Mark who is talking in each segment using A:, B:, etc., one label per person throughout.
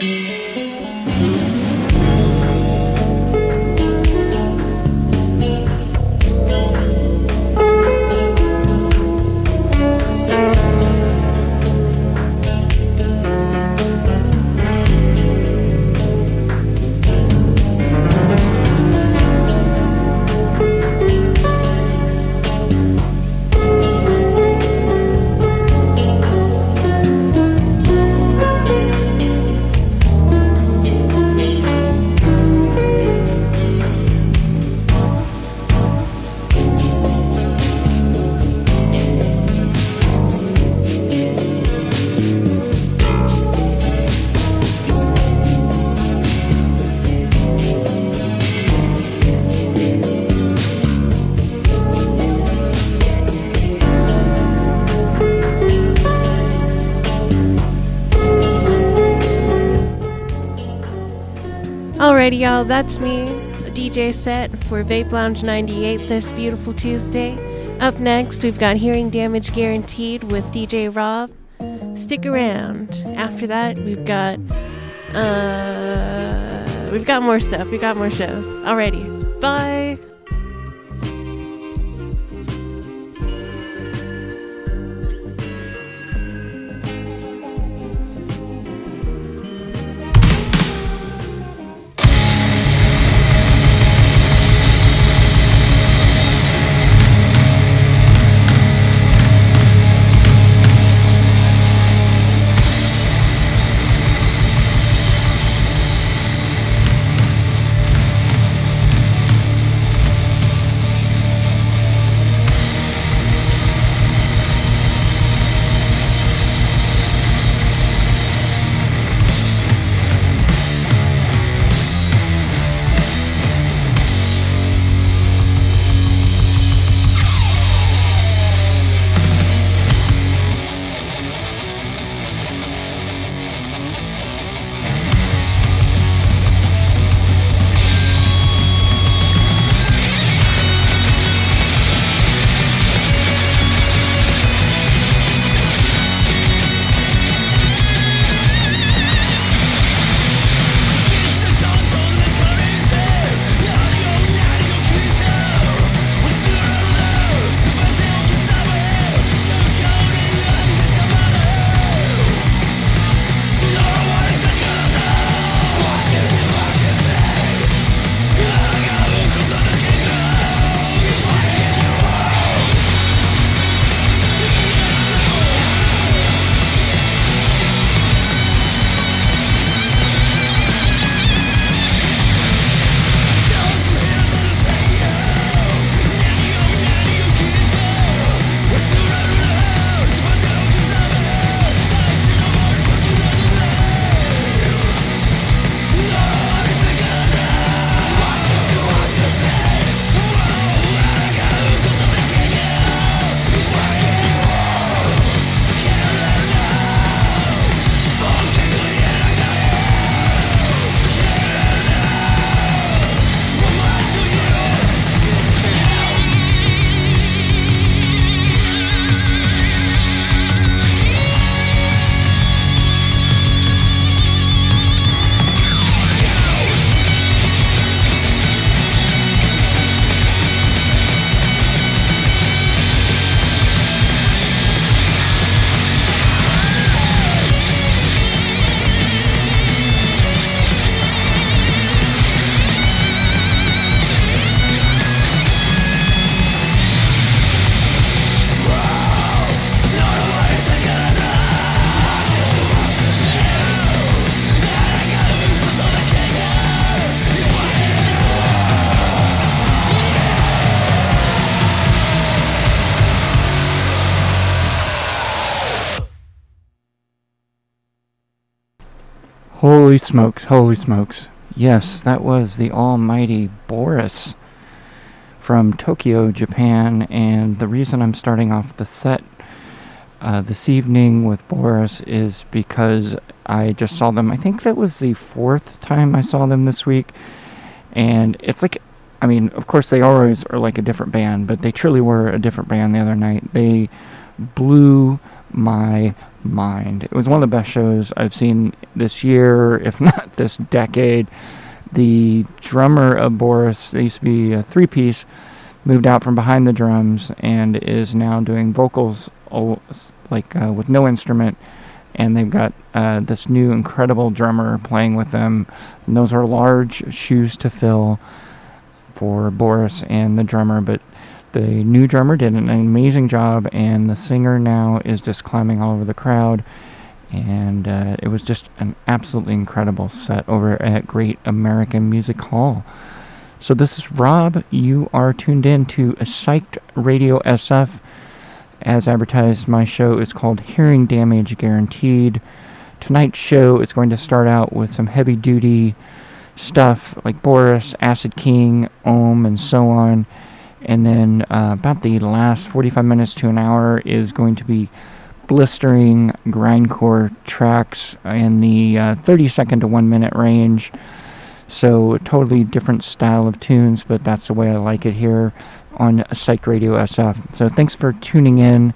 A: Mm-hmm. Alrighty, y'all, that's me, DJ set for Vape Lounge 98 this beautiful Tuesday. Up next, we've got Hearing Damage Guaranteed with DJ Rob. Stick around. After that, we've got uh we've got more stuff. We got more shows. Alrighty. Bye.
B: Holy smokes, holy smokes. Yes, that was the almighty Boris from Tokyo, Japan. And the reason I'm starting off the set uh, this evening with Boris is because I just saw them. I think that was the fourth time I saw them this week. And it's like, I mean, of course, they always are like a different band, but they truly were a different band the other night. They blew my mind. It was one of the best shows I've seen this year, if not this decade. The drummer of Boris, they used to be a three piece, moved out from behind the drums and is now doing vocals like uh, with no instrument. And they've got uh, this new incredible drummer playing with them. And those are large shoes to fill for Boris and the drummer, but the new drummer did an amazing job, and the singer now is just climbing all over the crowd. And uh, it was just an absolutely incredible set over at Great American Music Hall. So, this is Rob. You are tuned in to Psyched Radio SF. As advertised, my show is called Hearing Damage Guaranteed. Tonight's show is going to start out with some heavy duty stuff like Boris, Acid King, Om, and so on. And then uh, about the last 45 minutes to an hour is going to be blistering grindcore tracks in the uh, 30 second to 1 minute range. So, totally different style of tunes, but that's the way I like it here on Psych Radio SF. So, thanks for tuning in.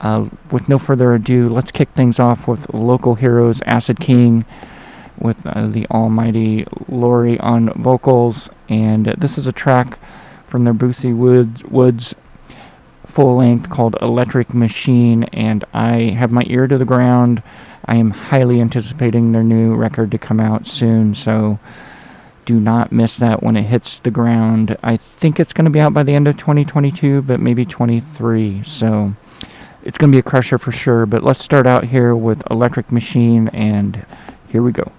B: Uh, with no further ado, let's kick things off with local heroes Acid King with uh, the almighty Lori on vocals. And this is a track from their Busse Woods, Woods full length called Electric Machine. And I have my ear to the ground. I am highly anticipating their new record to come out soon. So do not miss that when it hits the ground. I think it's going to be out by the end of 2022, but maybe 23. So it's going to be a crusher for sure. But let's start out here with Electric Machine, and here we go.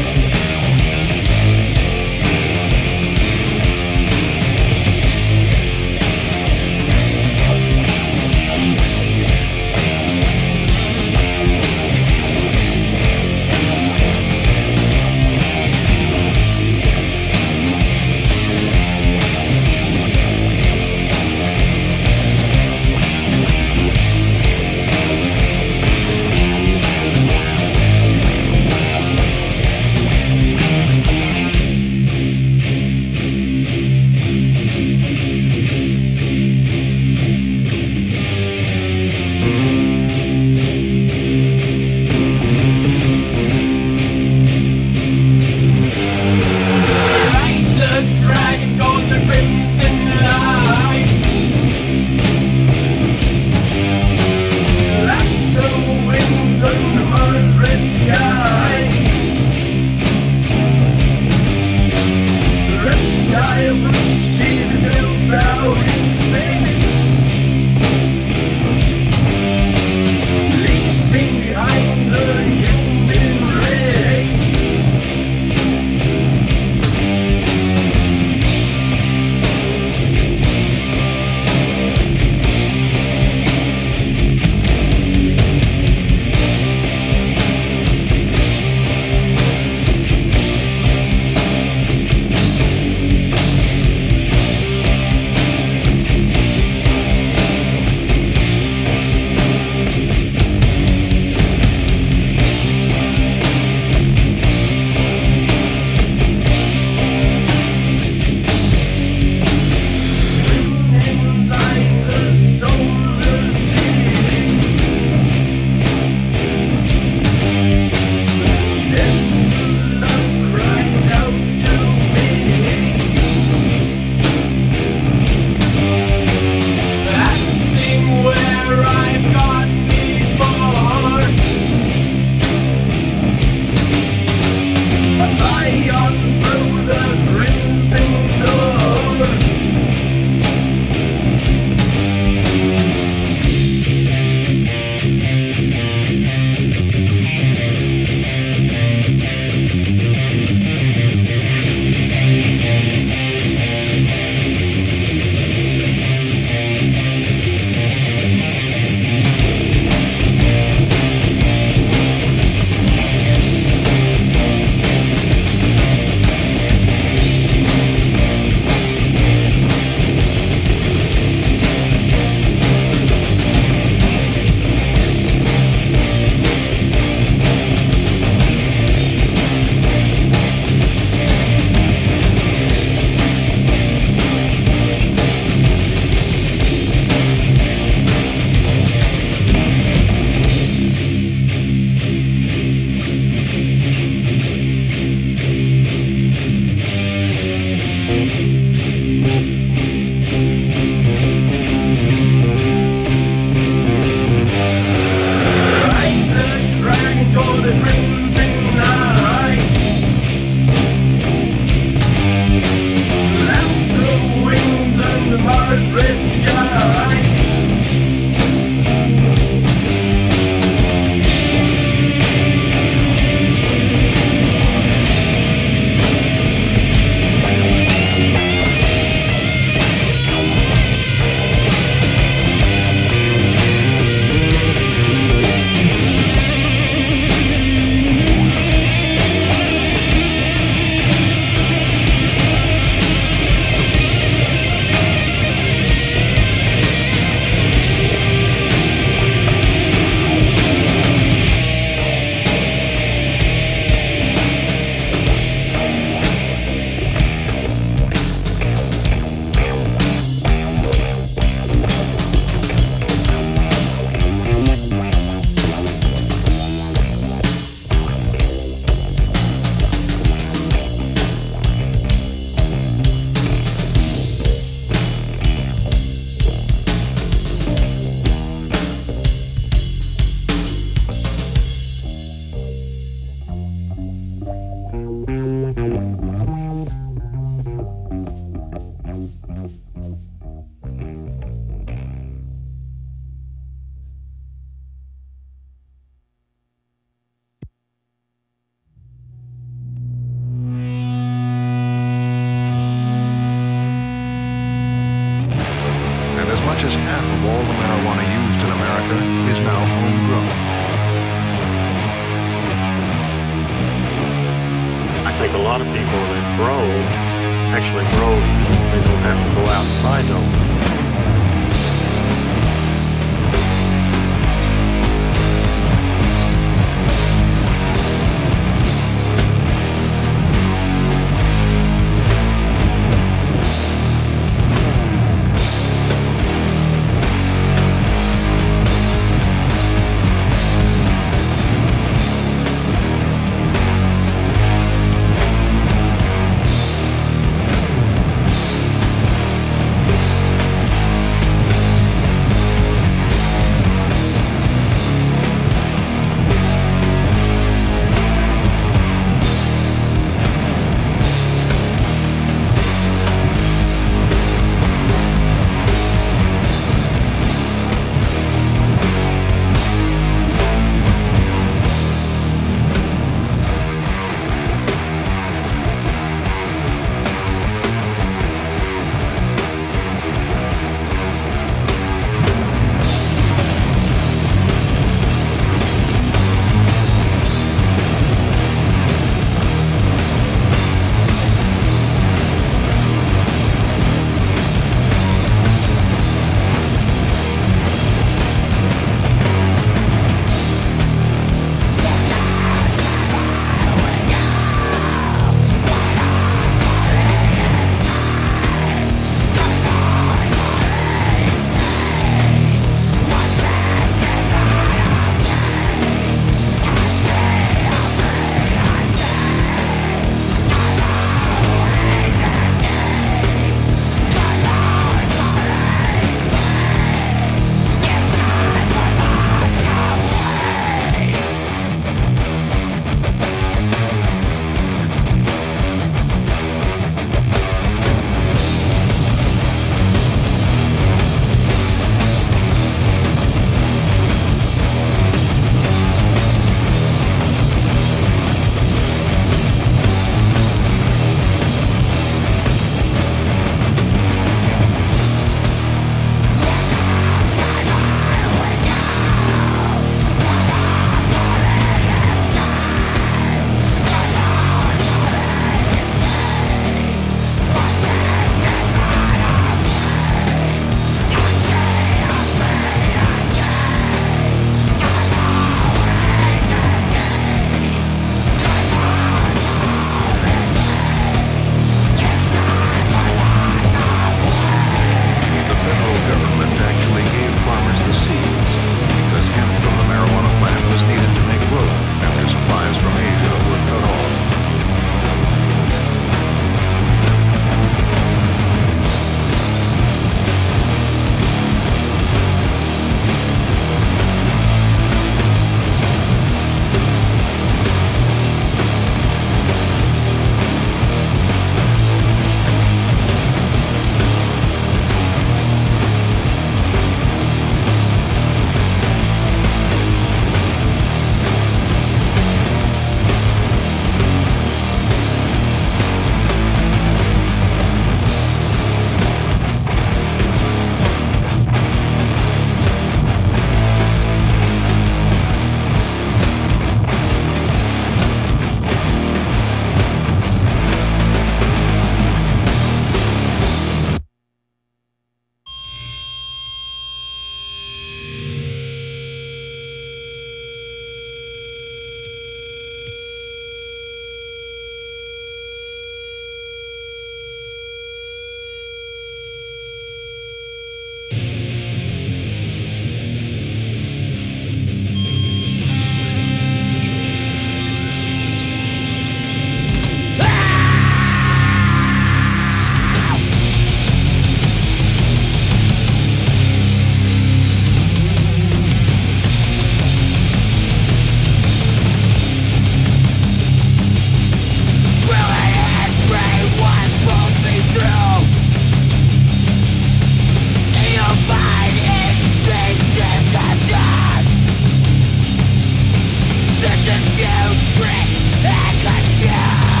A: Doesn't you trick and
B: consume?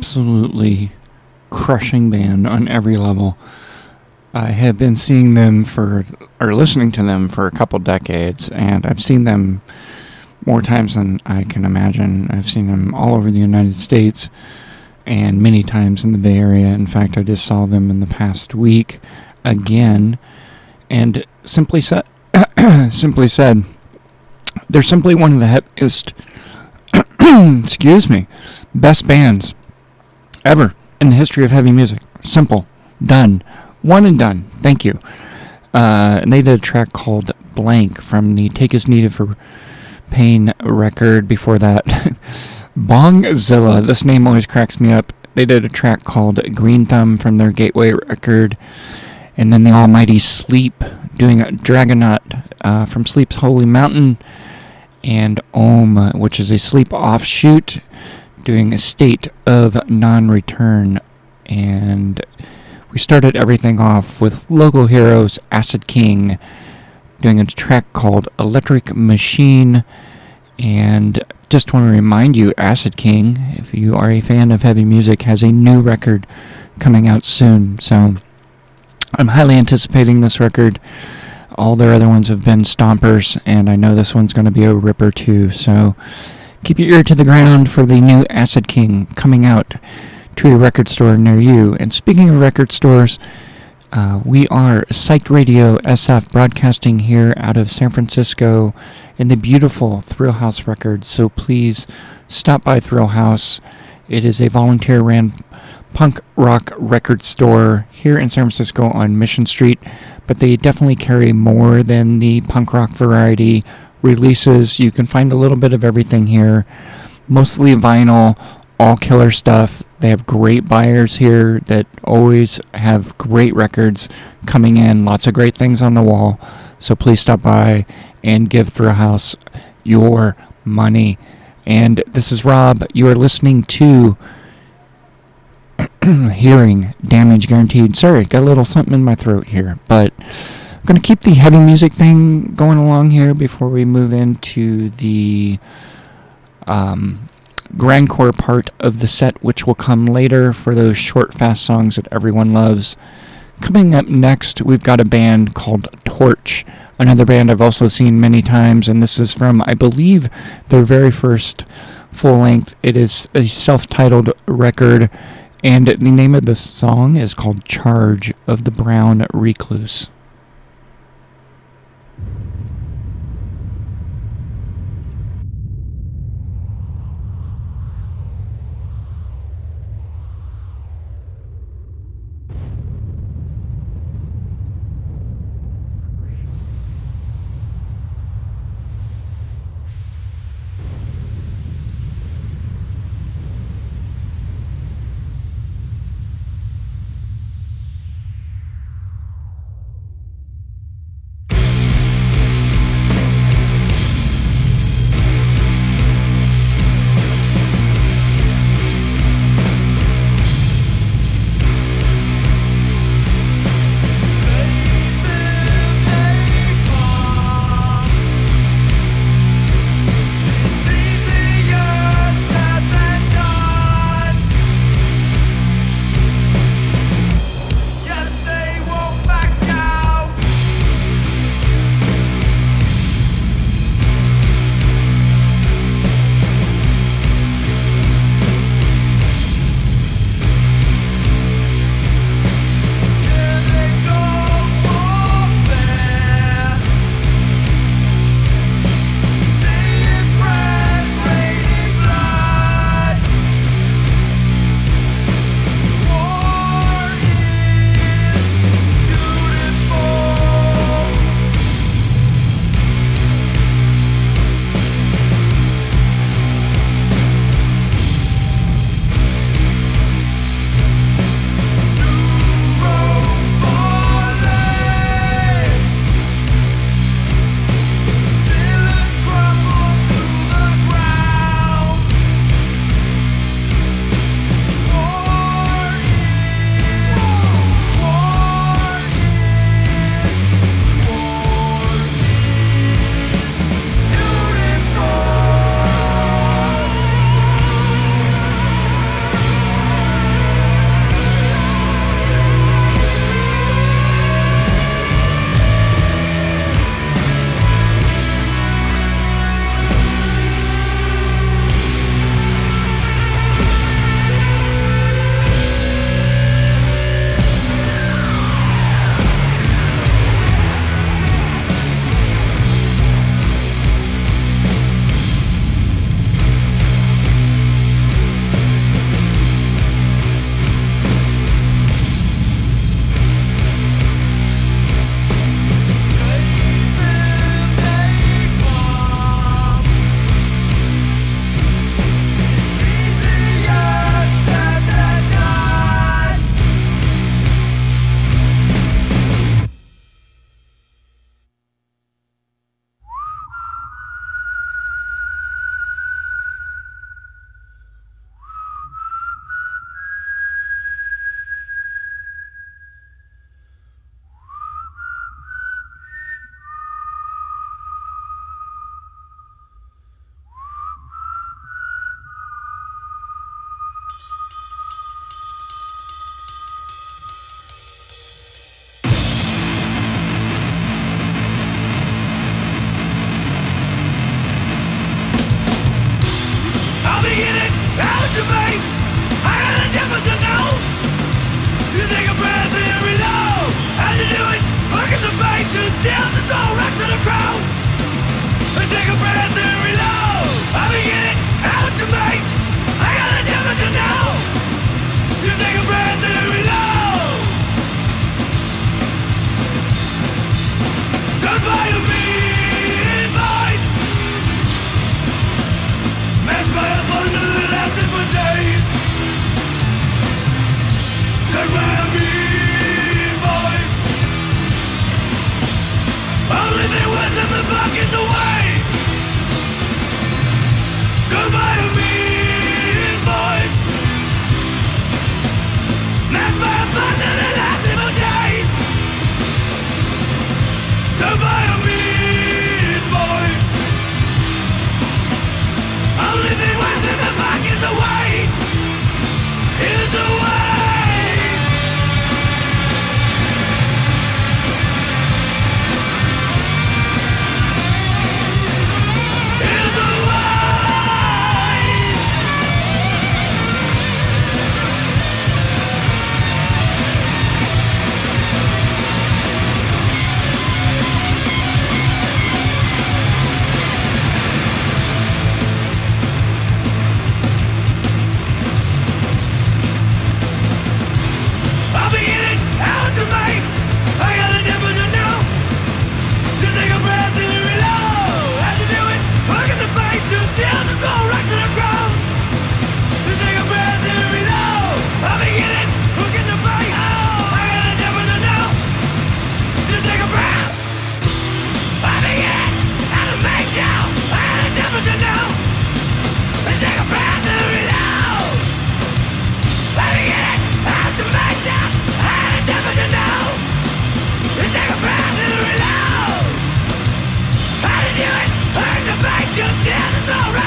B: Absolutely crushing band on every level. I have been seeing them for, or listening to them for a couple decades, and I've seen them more times than I can imagine. I've seen them all over the United States and many times in the Bay Area. In fact, I just saw them in the past week again, and simply said, simply said, they're simply one of the heaviest, excuse me, best bands ever in the history of heavy music. Simple, done, one and done. Thank you. Uh, and they did a track called Blank from the Take as Needed for Pain record. Before that, Bongzilla. This name always cracks me up. They did a track called Green Thumb from their Gateway record. And then the Almighty Sleep doing a Dragonaut uh, from Sleep's Holy Mountain and Om, which is a sleep offshoot, doing a state of non return. And we started everything off with local heroes Acid King doing a track called Electric Machine. And just want to remind you, Acid King, if you are a fan of heavy music, has a new record coming out soon. So I'm highly anticipating this record. All their other ones have been stompers, and I know this one's going to be a ripper too. So keep your ear to the ground for the new Acid King coming out to a record store near you. And speaking of record stores, uh, we are Psyched Radio SF broadcasting here out of San Francisco in the beautiful Thrillhouse Records. So please stop by Thrillhouse. It is a volunteer ran punk rock record store here in San Francisco on Mission Street, but they definitely carry more than the punk rock variety releases. You can find a little bit of everything here, mostly vinyl, all killer stuff. They have great buyers here that always have great records coming in, lots of great things on the wall. So please stop by and give Thrillhouse your money. And this is Rob. You are listening to Hearing Damage Guaranteed. Sorry, got a little something in my throat here, but I'm going to keep the heavy music thing going along here before we move into the um, grindcore part of the set, which will come later for those short, fast songs that everyone loves. Coming up next, we've got a band called Torche, another band I've also seen many times, and this is from, I believe, their very first full length. It is a self titled record, and the name of the song is called Charge of the Brown Recluse.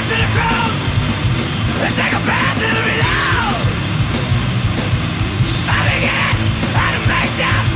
A: to the. Let's take a bad delivery now. I begin a.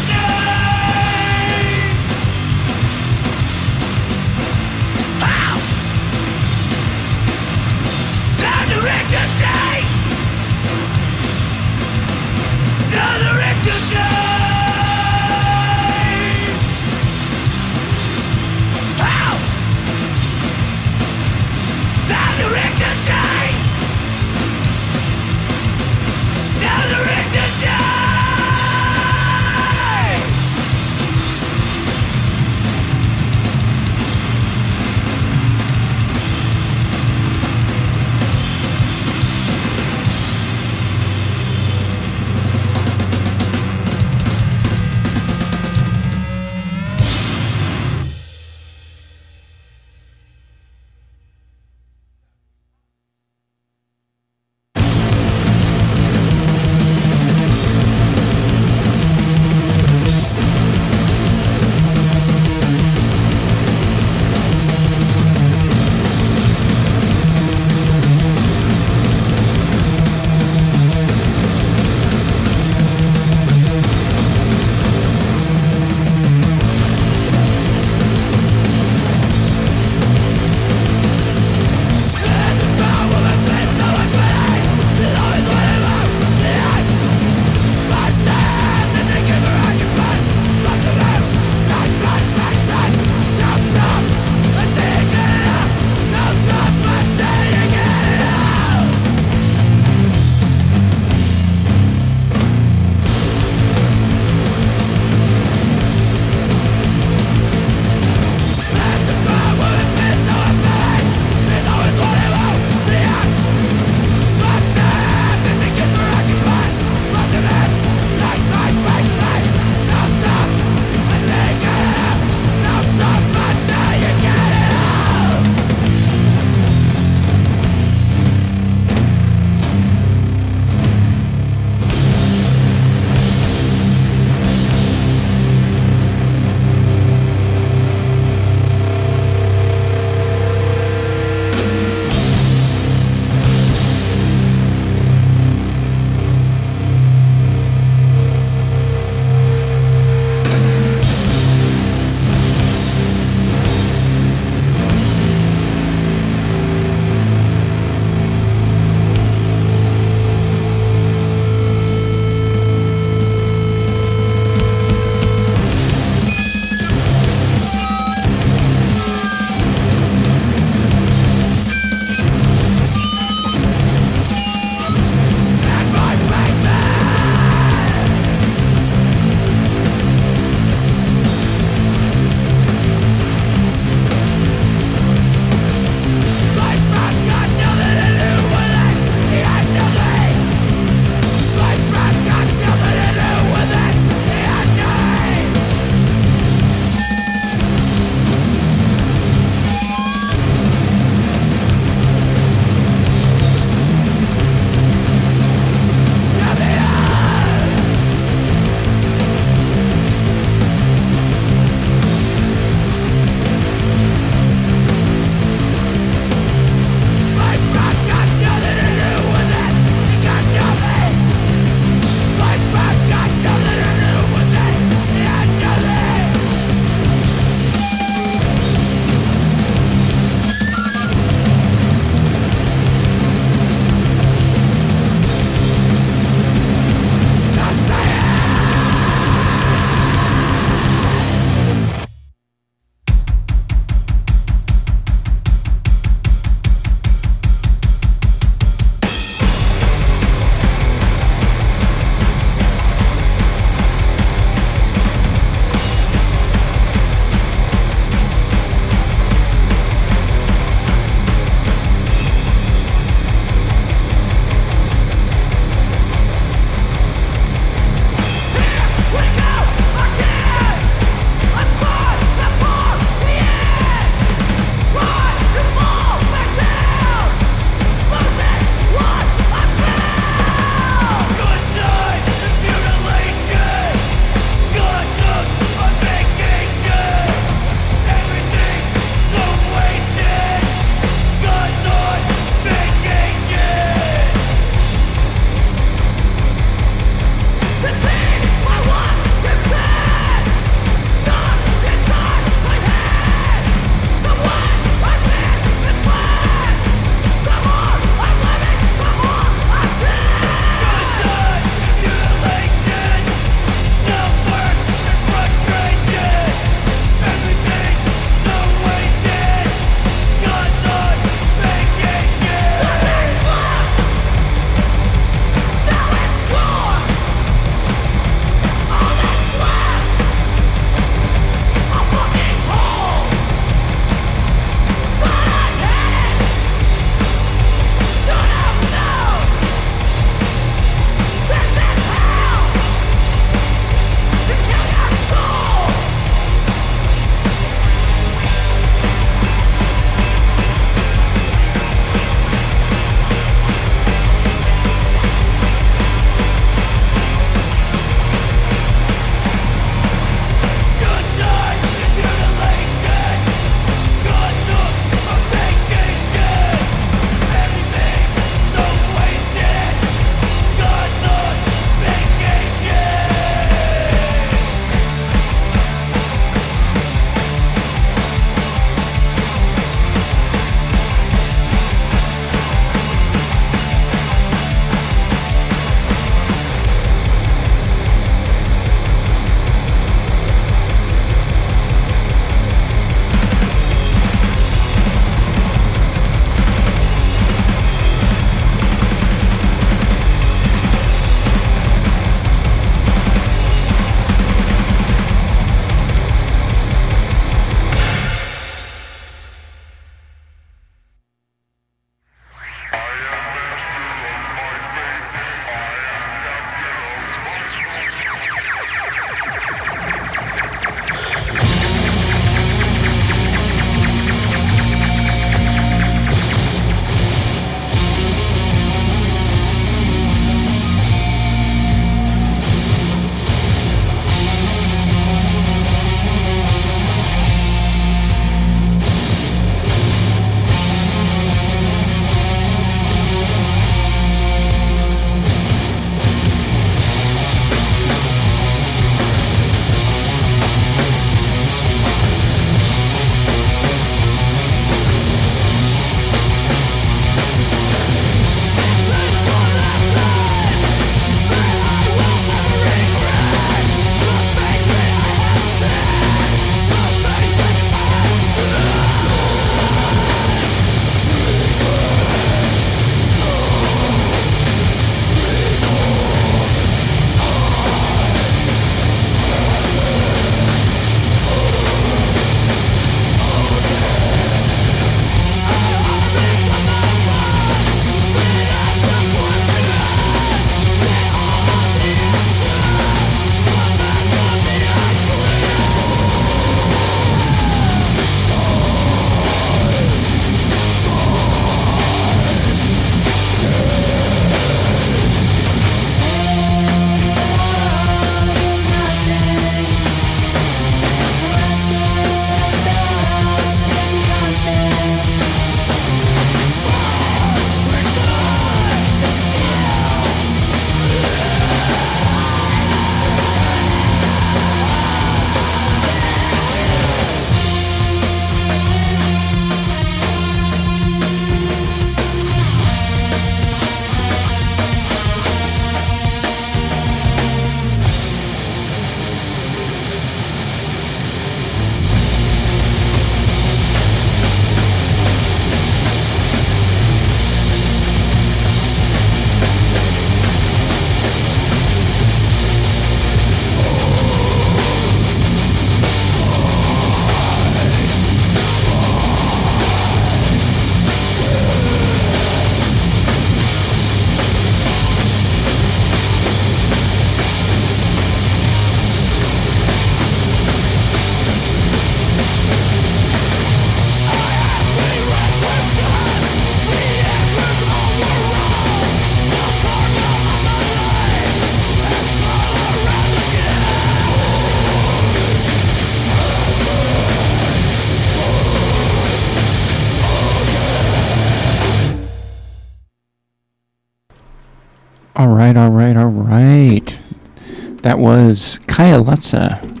A: That was
B: Kylesa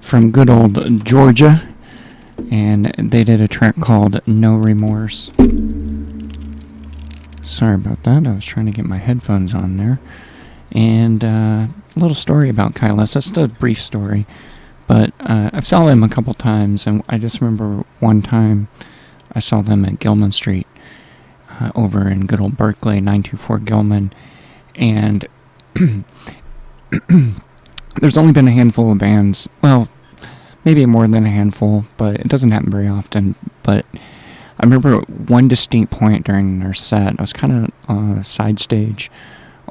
B: from good old Georgia, and they did a track called No Remorse. Sorry about that. I was trying to get my headphones on there. And uh, a little story about Kylesa. Just a brief story. But uh, I've saw them a couple times, and I just remember one time I saw them at Gilman Street uh, over in good old Berkeley, 924 Gilman and there's only been a handful of bands. Well, maybe more than a handful, but it doesn't happen very often. But I remember one distinct point during their set. I was kind of on a side stage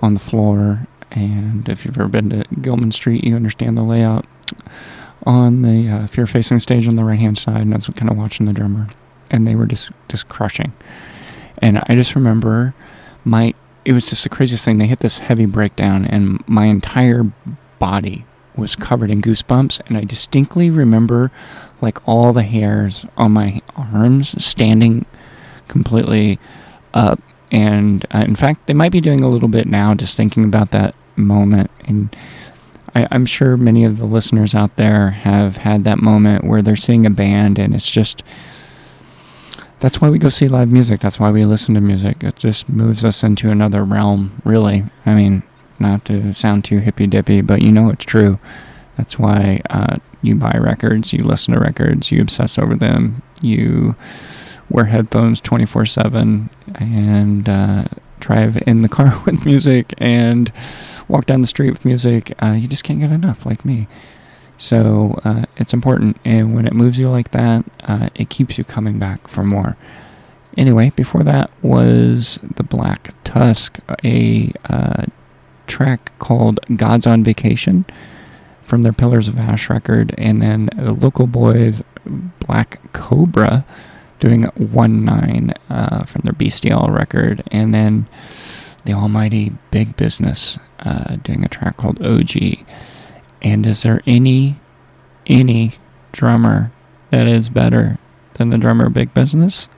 B: on the floor, and if you've ever been to Gilman Street, you understand the layout. On the uh, if you're facing stage on the right hand side, and that's kind of watching the drummer, and they were just just crushing. And I just remember my it was just the craziest thing. They hit this heavy breakdown, and my entire body was covered in goosebumps. And I distinctly remember, like, all the hairs on my arms standing completely up. And uh, in fact, they might be doing a little bit now, just thinking about that moment. And I, I'm sure many of the listeners out there have had that moment where they're seeing a band, and it's just that's why we go see live music. That's why we listen to music. It just moves us into another realm, really. I mean, not to sound too hippy dippy, but you know it's true. That's why uh, you buy records, you listen to records, you obsess over them, you wear headphones 24 7 and uh, drive in the car with music and walk down the street with music. Uh, you just can't get enough, like me. So uh, it's important, and when it moves you like that, uh, it keeps you coming back for more. Anyway, before that was the Black Tusk, a uh, track called "God's on Vacation" from their Pillars of Ash record, and then the local boys Black Cobra doing "One Nine" uh, from their Bestial record, and then the Almighty Big Business uh, doing a track called "OG." And is there any any drummer that is better than the drummer Big Business?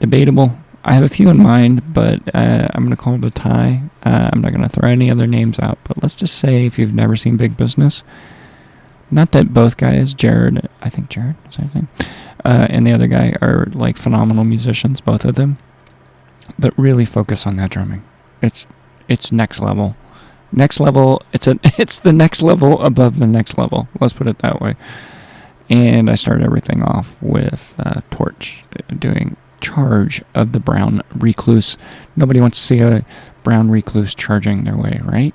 B: Debatable. I have a few in mind, but uh, I'm going to call it a tie. Uh, I'm not going to throw any other names out, but let's just say if you've never seen Big Business, not that both guys, Jared, I think Jared, is his name, uh, and the other guy are like phenomenal musicians, both of them, but really focus on that drumming. It's it's next level next level it's a it's the next level above the next level. Let's put it that way. And i start everything off with uh, Torche doing charge of the brown recluse. Nobody wants to see a brown recluse charging their way right?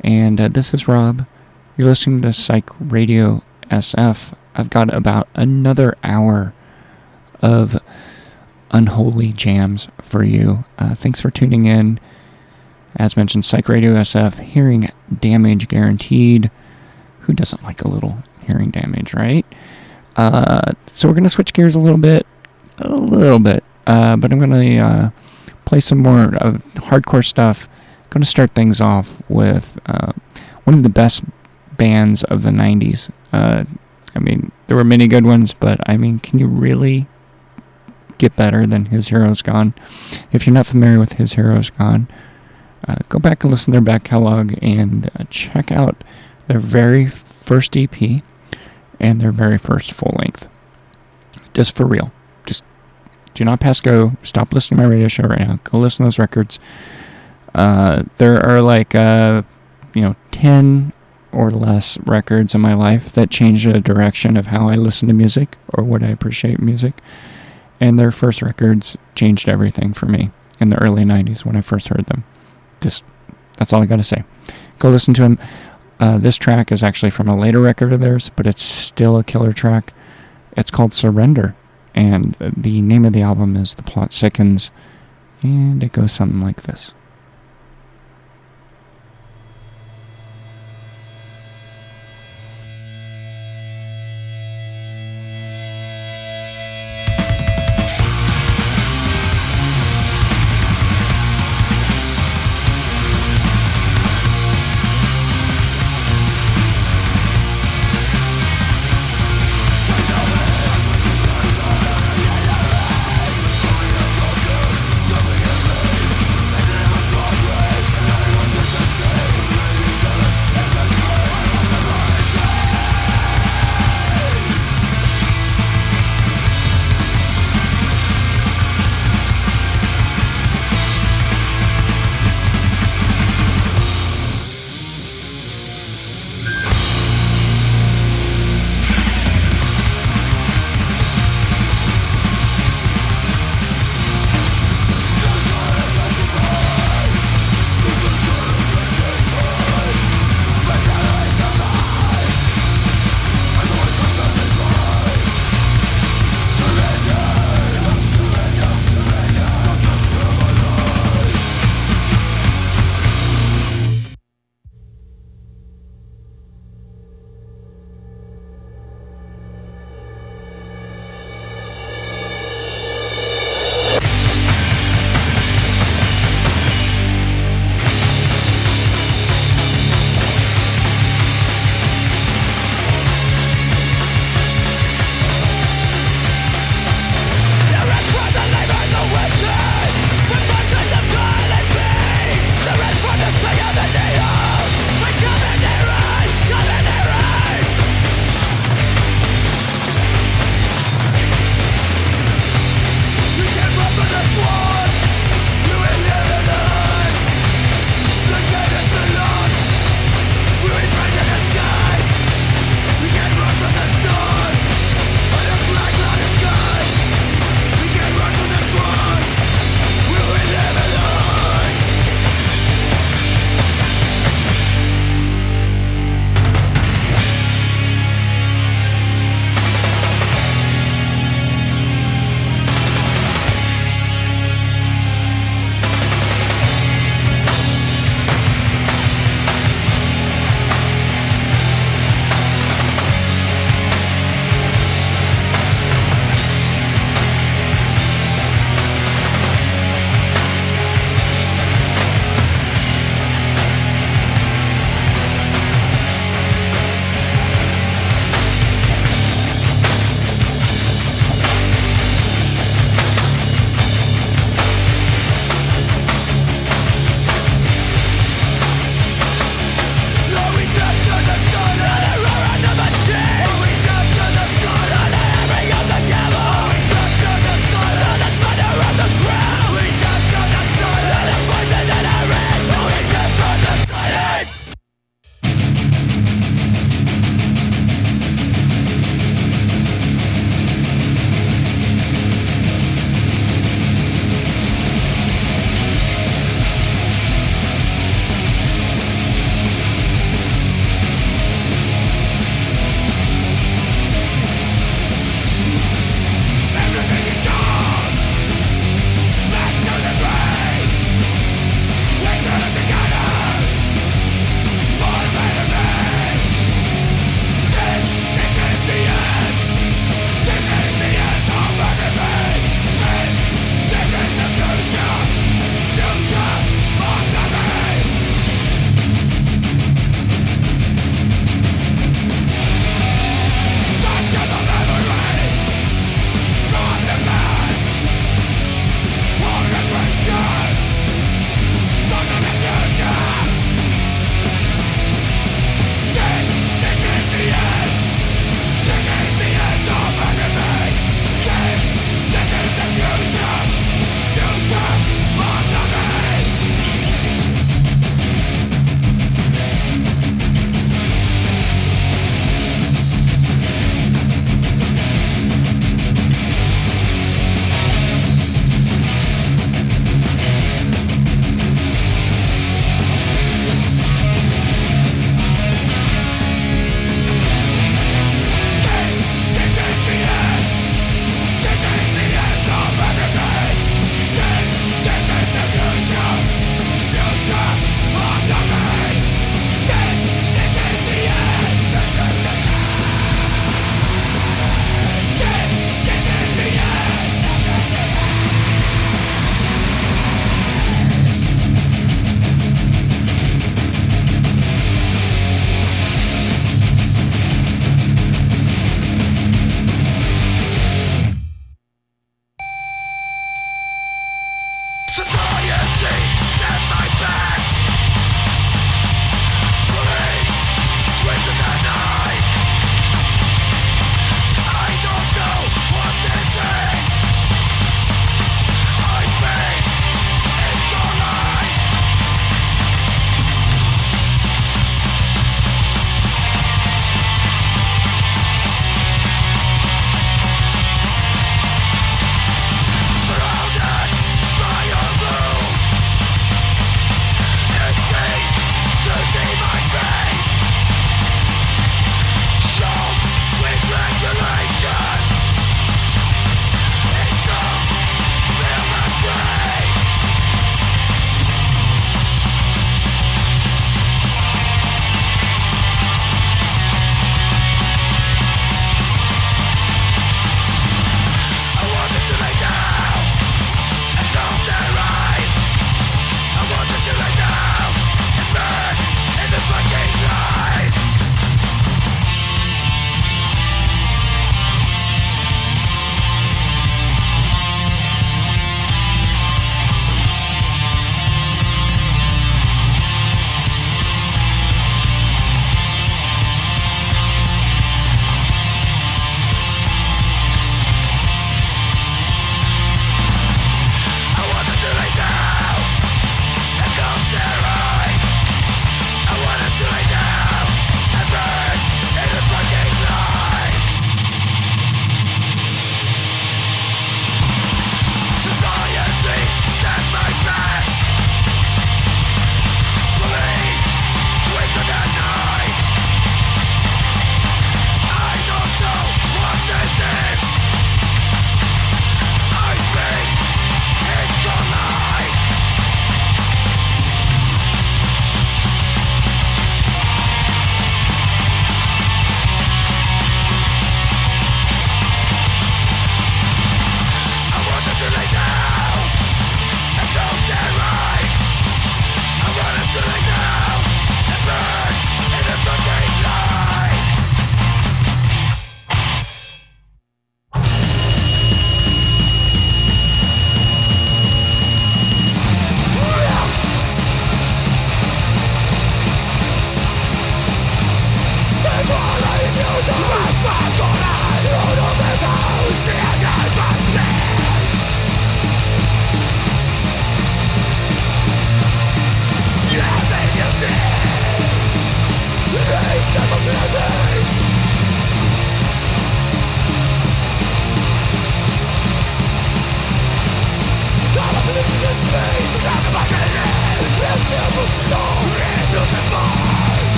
B: And uh, this is rob. You're listening to psych radio sf i've got about another hour of unholy jams for you. Uh, thanks for tuning in as mentioned, Psych Radio SF, hearing damage guaranteed. Who doesn't like a little hearing damage, right? Uh, so we're going to switch gears a little bit. A little bit. Uh, but I'm going to uh, play some more hardcore stuff. going to start things off with uh, one of the best bands of the 90s. Uh, I mean, there were many good ones, but I mean, can you really get better than His Hero's Gone? If you're not familiar with His Hero's Gone, uh, go back and listen to their back catalog and uh, check out their very first EP and their very first full length. Just for real. Just do not pass go. Stop listening to my radio show right now. Go listen to those records. Uh, there are like, uh, you know, 10 or less records in my life that changed the direction of how I listen to music or what I appreciate music. And their first records changed everything for me in the early 90s when I first heard them just that's all I got to say. Go listen to him. Uh, this track is actually from a later record of theirs, but it's still a killer track. It's called Surrender, and the name of the album is The Plot Sickens, and it goes something like this.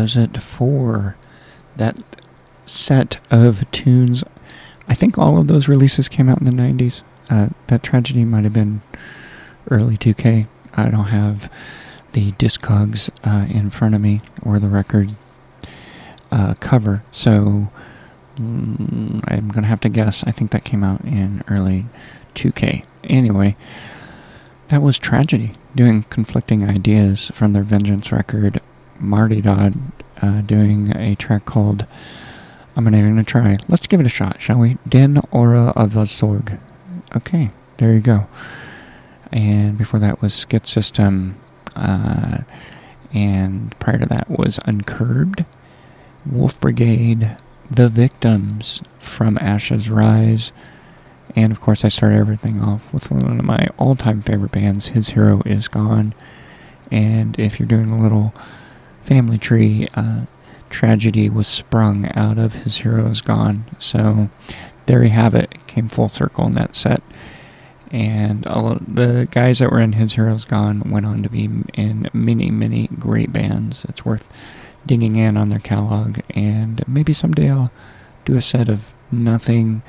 B: Does it for that set of tunes. I think all of those releases came out in the 90s. Uh, that tragedy might have been early 2K. I don't have the Discogs uh, in front of me or the record uh, cover, so mm, I'm going to have to guess. I think that came out in early 2K. Anyway, that was Tragedy doing conflicting ideas from their Vengeance record. Martyrdod uh, doing a track called I'm not even to try. Let's give it a shot, shall we? Den Aura of the Sorg. Okay, there you go. And before that was Skitsystem. Uh, and prior to that was Uncurbed, Wolfbrigade, The Victims from Ashes Rise. And of course, I started everything off with one of my all time favorite bands, His Hero Is Gone. And if you're doing a little family tree, uh, tragedy was sprung out of His Hero Is Gone. So there you have it. came full circle in that set. And all the guys that were in His Hero Is Gone went on to be in many, many great bands. It's worth digging in on their catalog. And maybe someday I'll do a set of nothing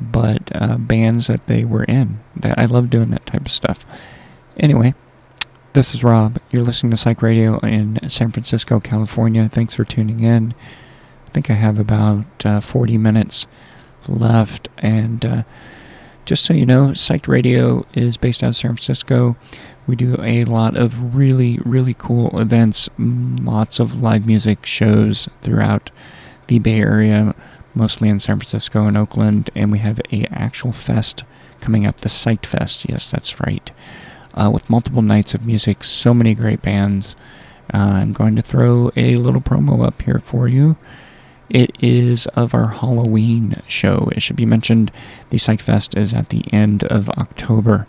B: but uh, bands that they were in. That I love doing that type of stuff. Anyway, this is Rob. You're listening to Psych Radio in San Francisco, California. Thanks for tuning in. I think I have about uh, 40 minutes left. And uh, just so you know, Psych Radio is based out of San Francisco. We do a lot of really, really cool events, lots of live music shows throughout the Bay Area mostly in San Francisco and Oakland, and we have a actual fest coming up, the Psych Fest. Yes, that's right. Uh, with multiple nights of music, so many great bands. Uh, I'm going to throw a little promo up here for you. It is of our Halloween show. It should be mentioned the Psych Fest is at the end of October.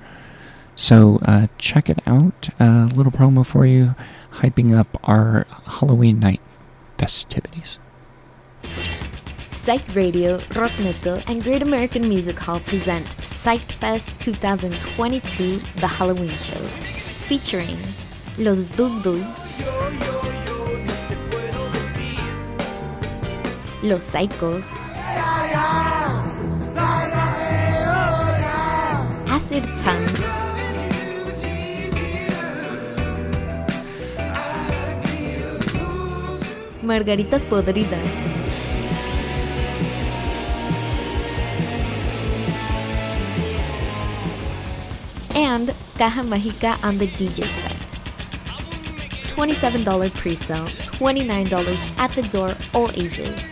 B: So uh, check it out. A little promo for you, hyping up our Halloween night festivities.
C: Psyched Radio, Rock Neto, and Great American Music Hall present Psyched Fest 2022, The Halloween Show, featuring Los Dug Dugs, Los Psychos, Acid Tongue, Margaritas Podridas, and Caja Mágica on the DJ set. $27 pre-sale, $29 at the door, all ages.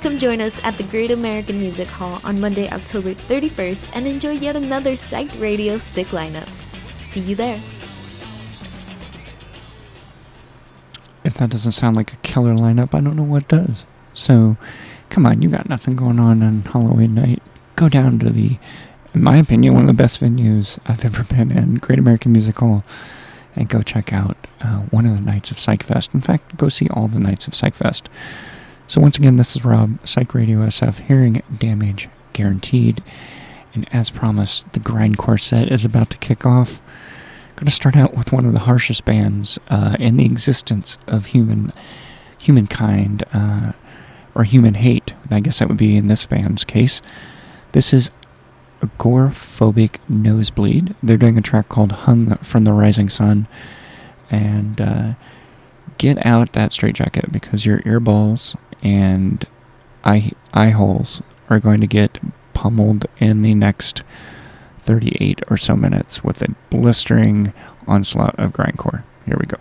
C: Come join us at the Great American Music Hall on Monday, October 31st and enjoy yet another Psyched Radio Sick lineup. See you there.
B: If that doesn't sound like a killer lineup, I don't know what does. So, come on, you got nothing going on on Halloween night. Go down to the in my opinion, one of the best venues I've ever been in, Great American Music Hall. And go check out uh, one of the nights of PsychFest. In fact, go see all the nights of PsychFest. So once again, this is Rob, Psych Radio SF, hearing damage guaranteed. And as promised, the grindcore set is about to kick off. Going to start out with one of the harshest bands uh, in the existence of human humankind, uh, or human hate. I guess that would be in this band's case. This is agoraphobic nosebleed. They're doing a track called Hung from the Rising Sun. And uh, get out that straitjacket because your earballs and eye, eye holes are going to get pummeled in the next 38 or so minutes with a blistering onslaught of grindcore. Here we go.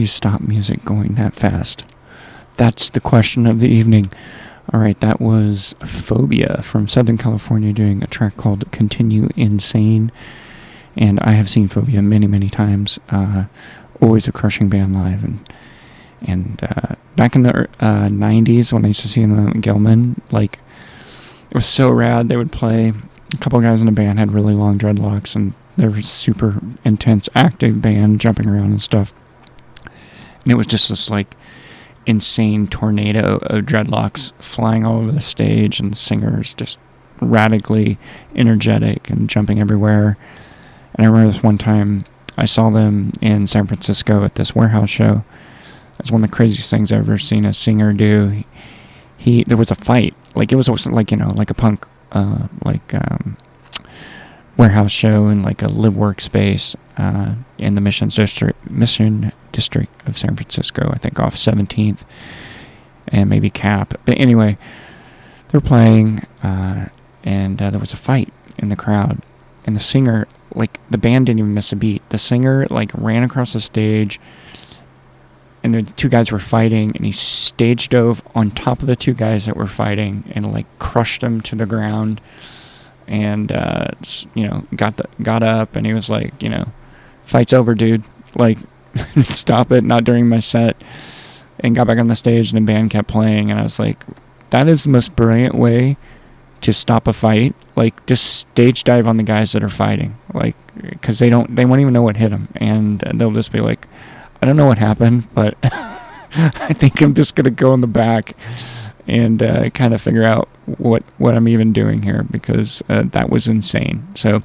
B: You stop music going that fast? That's the question of the evening. All right, that was Phobia from Southern California doing a track called Continue Insane. And I have seen Phobia many, many times. Uh, always a crushing band live. And and uh, back in the uh, 90s, when I used to see them at Gilman, like, it was so rad. They would play. A couple guys in the band had really long dreadlocks, and they were super intense, active band, jumping around and stuff. And it was just this, like, insane tornado of dreadlocks flying all over the stage, and singers just radically energetic and jumping everywhere. And I remember this one time I saw them in San Francisco at this warehouse show. It's one of the craziest things I've ever seen a singer do. He, he there was a fight, like it was like you know, like a punk, uh, like um, warehouse show in like a live workspace uh, in the Mission District, Mission District of San Francisco. I think off 17th and maybe Capp. But anyway, they're playing, uh, and uh, there was a fight in the crowd, and the singer, like the band didn't even miss a beat. The singer like ran across the stage and the two guys were fighting and he stage dove on top of the two guys that were fighting and like crushed them to the ground and uh, you know got the got up and he was like you know fight's over dude like stop it not during my set and got back on the stage and the band kept playing and i was like that is the most brilliant way to stop a fight like just stage dive on the guys that are fighting like because they don't they won't even know what hit them and they'll just be like I don't know what happened, but I think I'm just gonna go in the back and uh, kind of figure out what what I'm even doing here because uh, that was insane. So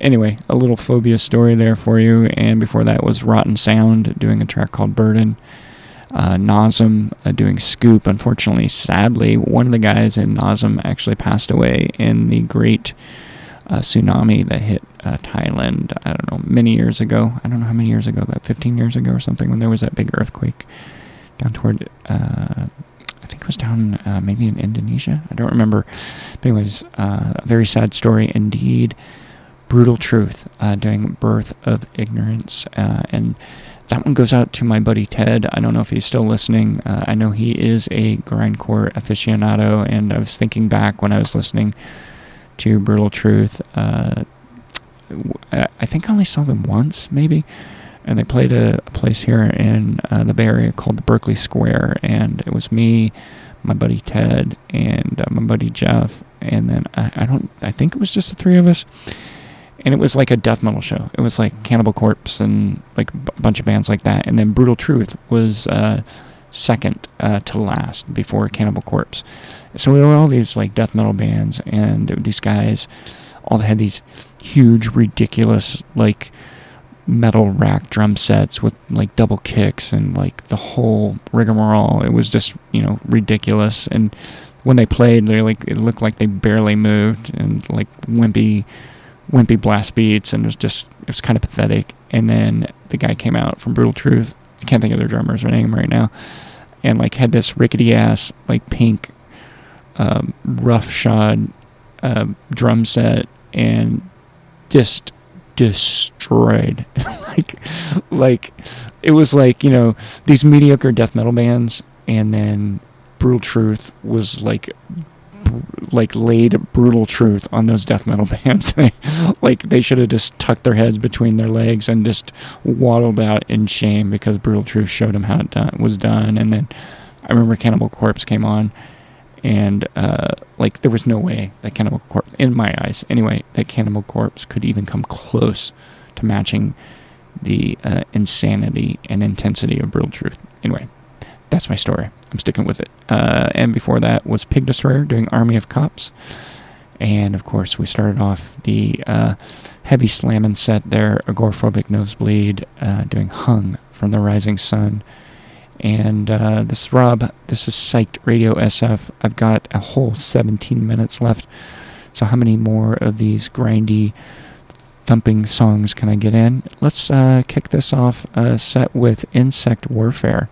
B: anyway, a little phobia story there for you. And before that was Rotten Sound doing a track called Burden. Uh, uh, doing Scoop. Unfortunately, sadly, one of the guys in Nasum actually passed away in the great uh, tsunami that hit uh, Thailand, I don't know, many years ago. I don't know how many years ago, that 15 years ago or something, when there was that big earthquake down toward, uh, I think it was down uh, maybe in Indonesia. I don't remember. But anyways, a very sad story indeed. Brutal Truth, uh, doing Birth of Ignorance. Uh, and that one goes out to my buddy Ted. I don't know if he's still listening. I know he is a grindcore aficionado, and I was thinking back when I was listening to Brutal Truth. Uh, I think I only saw them once, maybe. And they played a, a place here in uh, the Bay Area called the Berkeley Square. And it was me, my buddy Ted, and uh, my buddy Jeff. And then I, I, don't, I think it was just the three of us. And it was like a death metal show. It was like Cannibal Corpse and like a bunch of bands like that. And then Brutal Truth was uh, second uh, to last before Cannibal Corpse. So we were all these like death metal bands, and these guys all had these huge, ridiculous, like metal rack drum sets with like double kicks and like the whole rigmarole. It was just you know ridiculous. And when they played, they like it looked like they barely moved and like wimpy, wimpy blast beats, and it was just it was kind of pathetic. And then the guy came out from Brutal Truth. I can't think of their drummer's name right now, and like had this rickety ass like pink, um, rough shod uh, drum set and just destroyed. like, like it was like you know these mediocre death metal bands, and then Brutal Truth was like like laid brutal truth on those death metal bands. like they should have just tucked their heads between their legs and just waddled out in shame because brutal truth showed them how it done, was done. And then I remember Cannibal Corpse came on, and uh, like there was no way that Cannibal Corpse, in my eyes anyway, that Cannibal Corpse could even come close to matching the uh, insanity and intensity of Brutal Truth. Anyway, that's my story. I'm sticking with it. Uh, and before that was Pig Destroyer doing Army of Cops. And of course, we started off the uh, heavy slamming set there, Agoraphobic Nosebleed, uh, doing Hung from the Rising Sun. And uh, this is Rob. This is Psyched Radio SF. I've got a whole 17 minutes left. So, how many more of these grindy, thumping songs can I get in? Let's uh, kick this off a set with Insect Warfare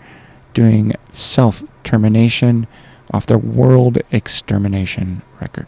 B: doing Self Termination off their World Extermination record.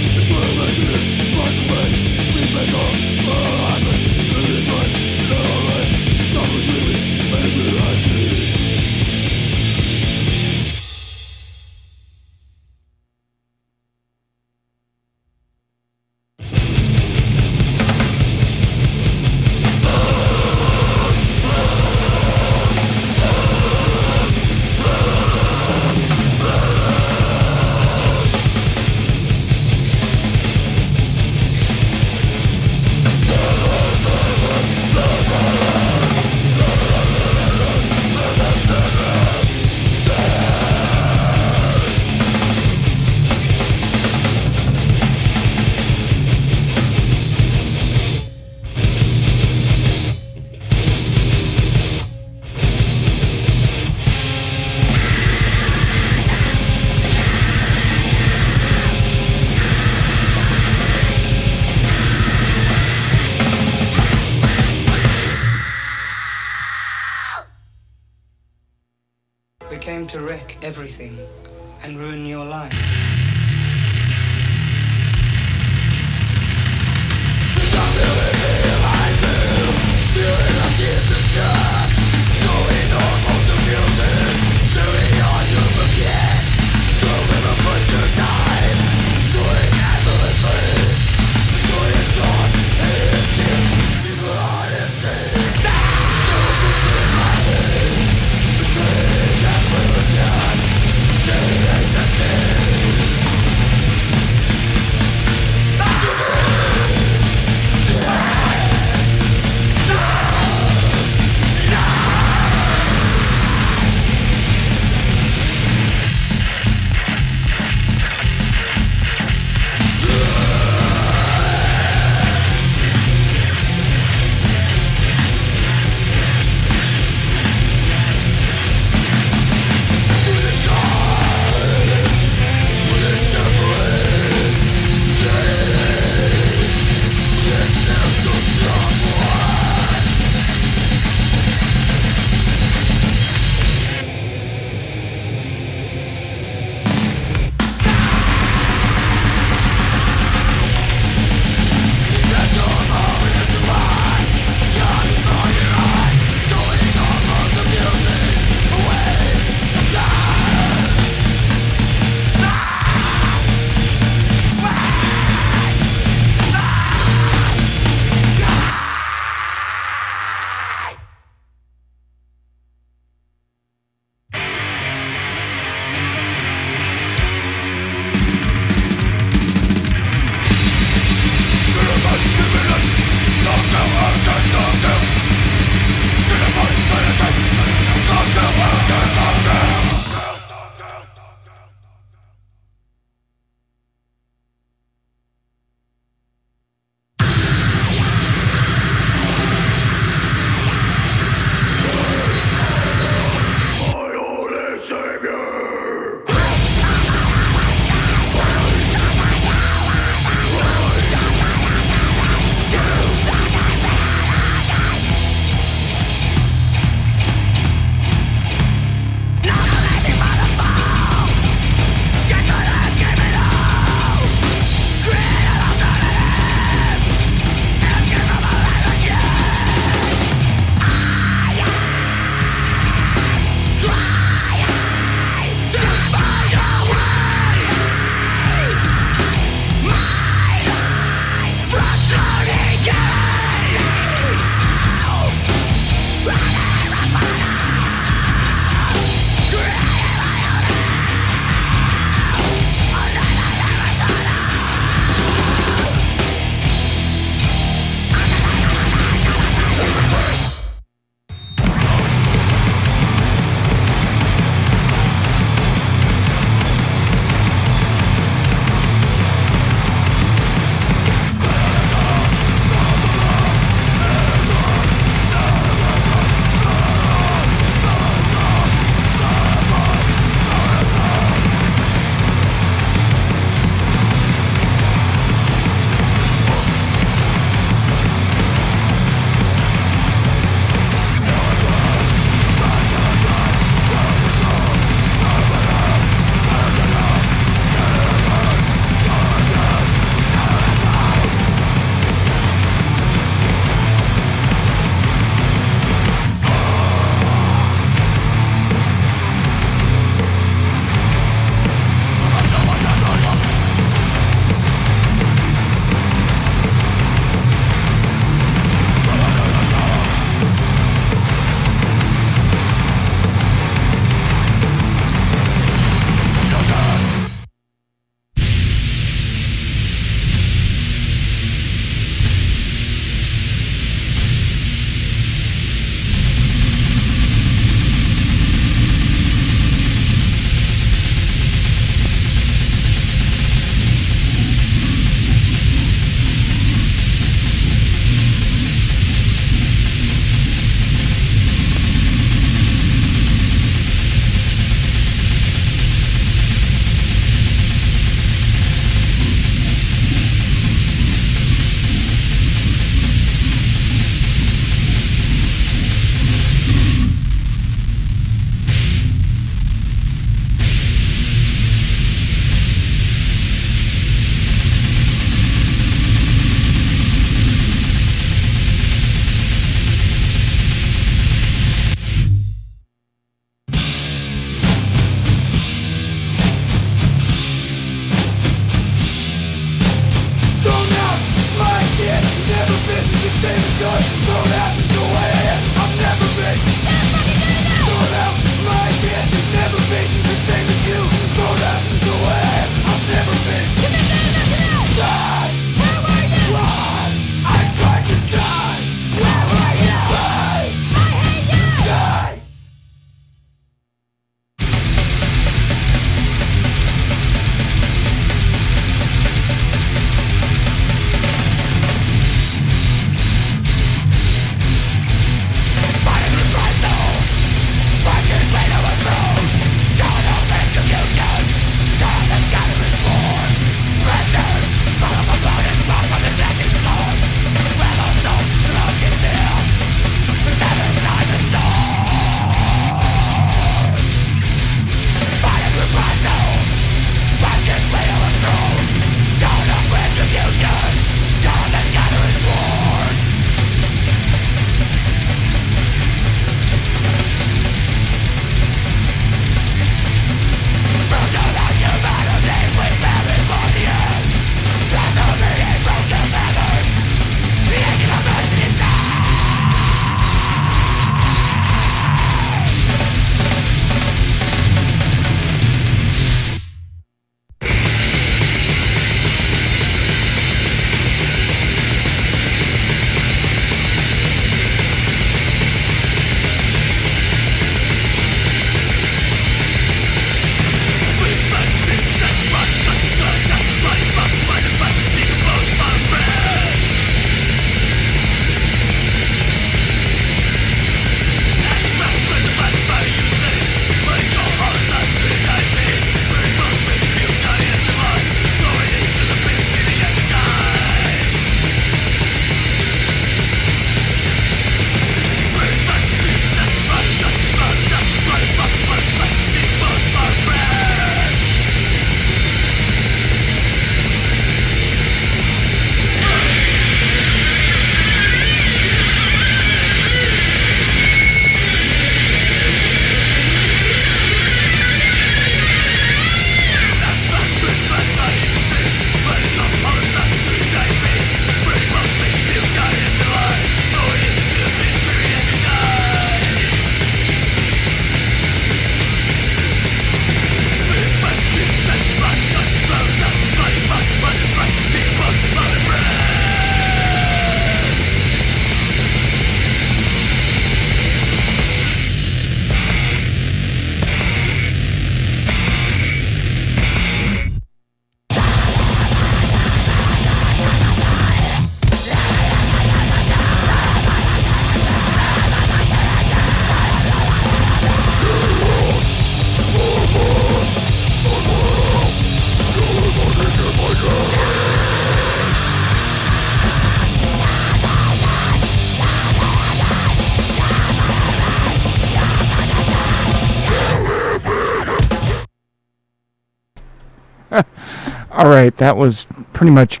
B: Right, that was pretty much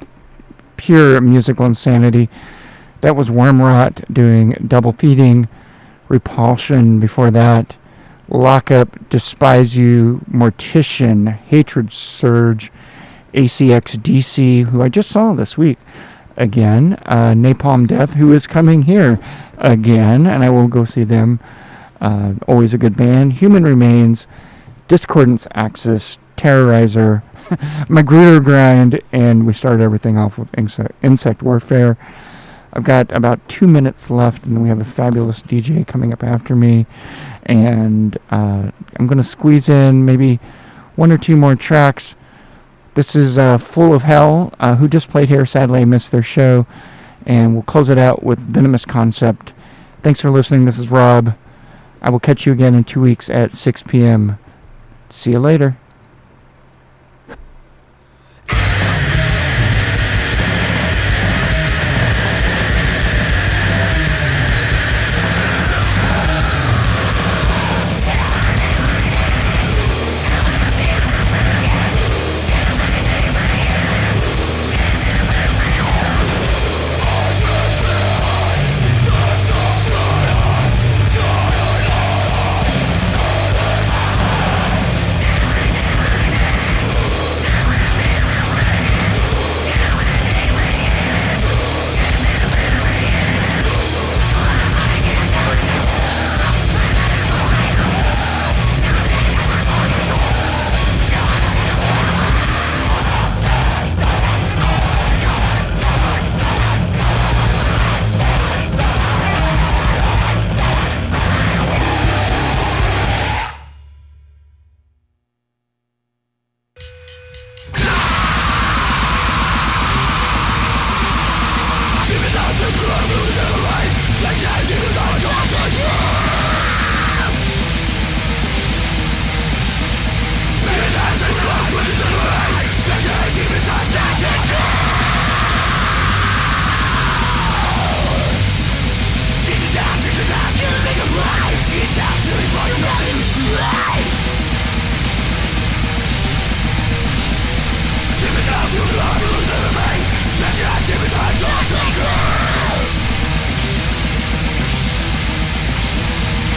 B: pure musical insanity. That was Wormrot doing double feeding, repulsion before that, lockup, despise you, mortician, hatred surge, ACXDC, who I just saw this week again, uh, Napalm Death, who is coming here again, and I will go see them. Uh, always a good band. Human Remains, Discordance Axis, Terrorizer, Magrudergrind, and we started everything off with insect, insect Warfare. I've got about two minutes left, and we have a fabulous DJ coming up after me. And uh, I'm going to squeeze in maybe one or two more tracks. This is uh, Full of Hell, uh, who just played here. Sadly, I missed their show. And we'll close it out with Venomous Concept. Thanks for listening. This is Rob. I will catch you again in two weeks at 6 p.m. See you later.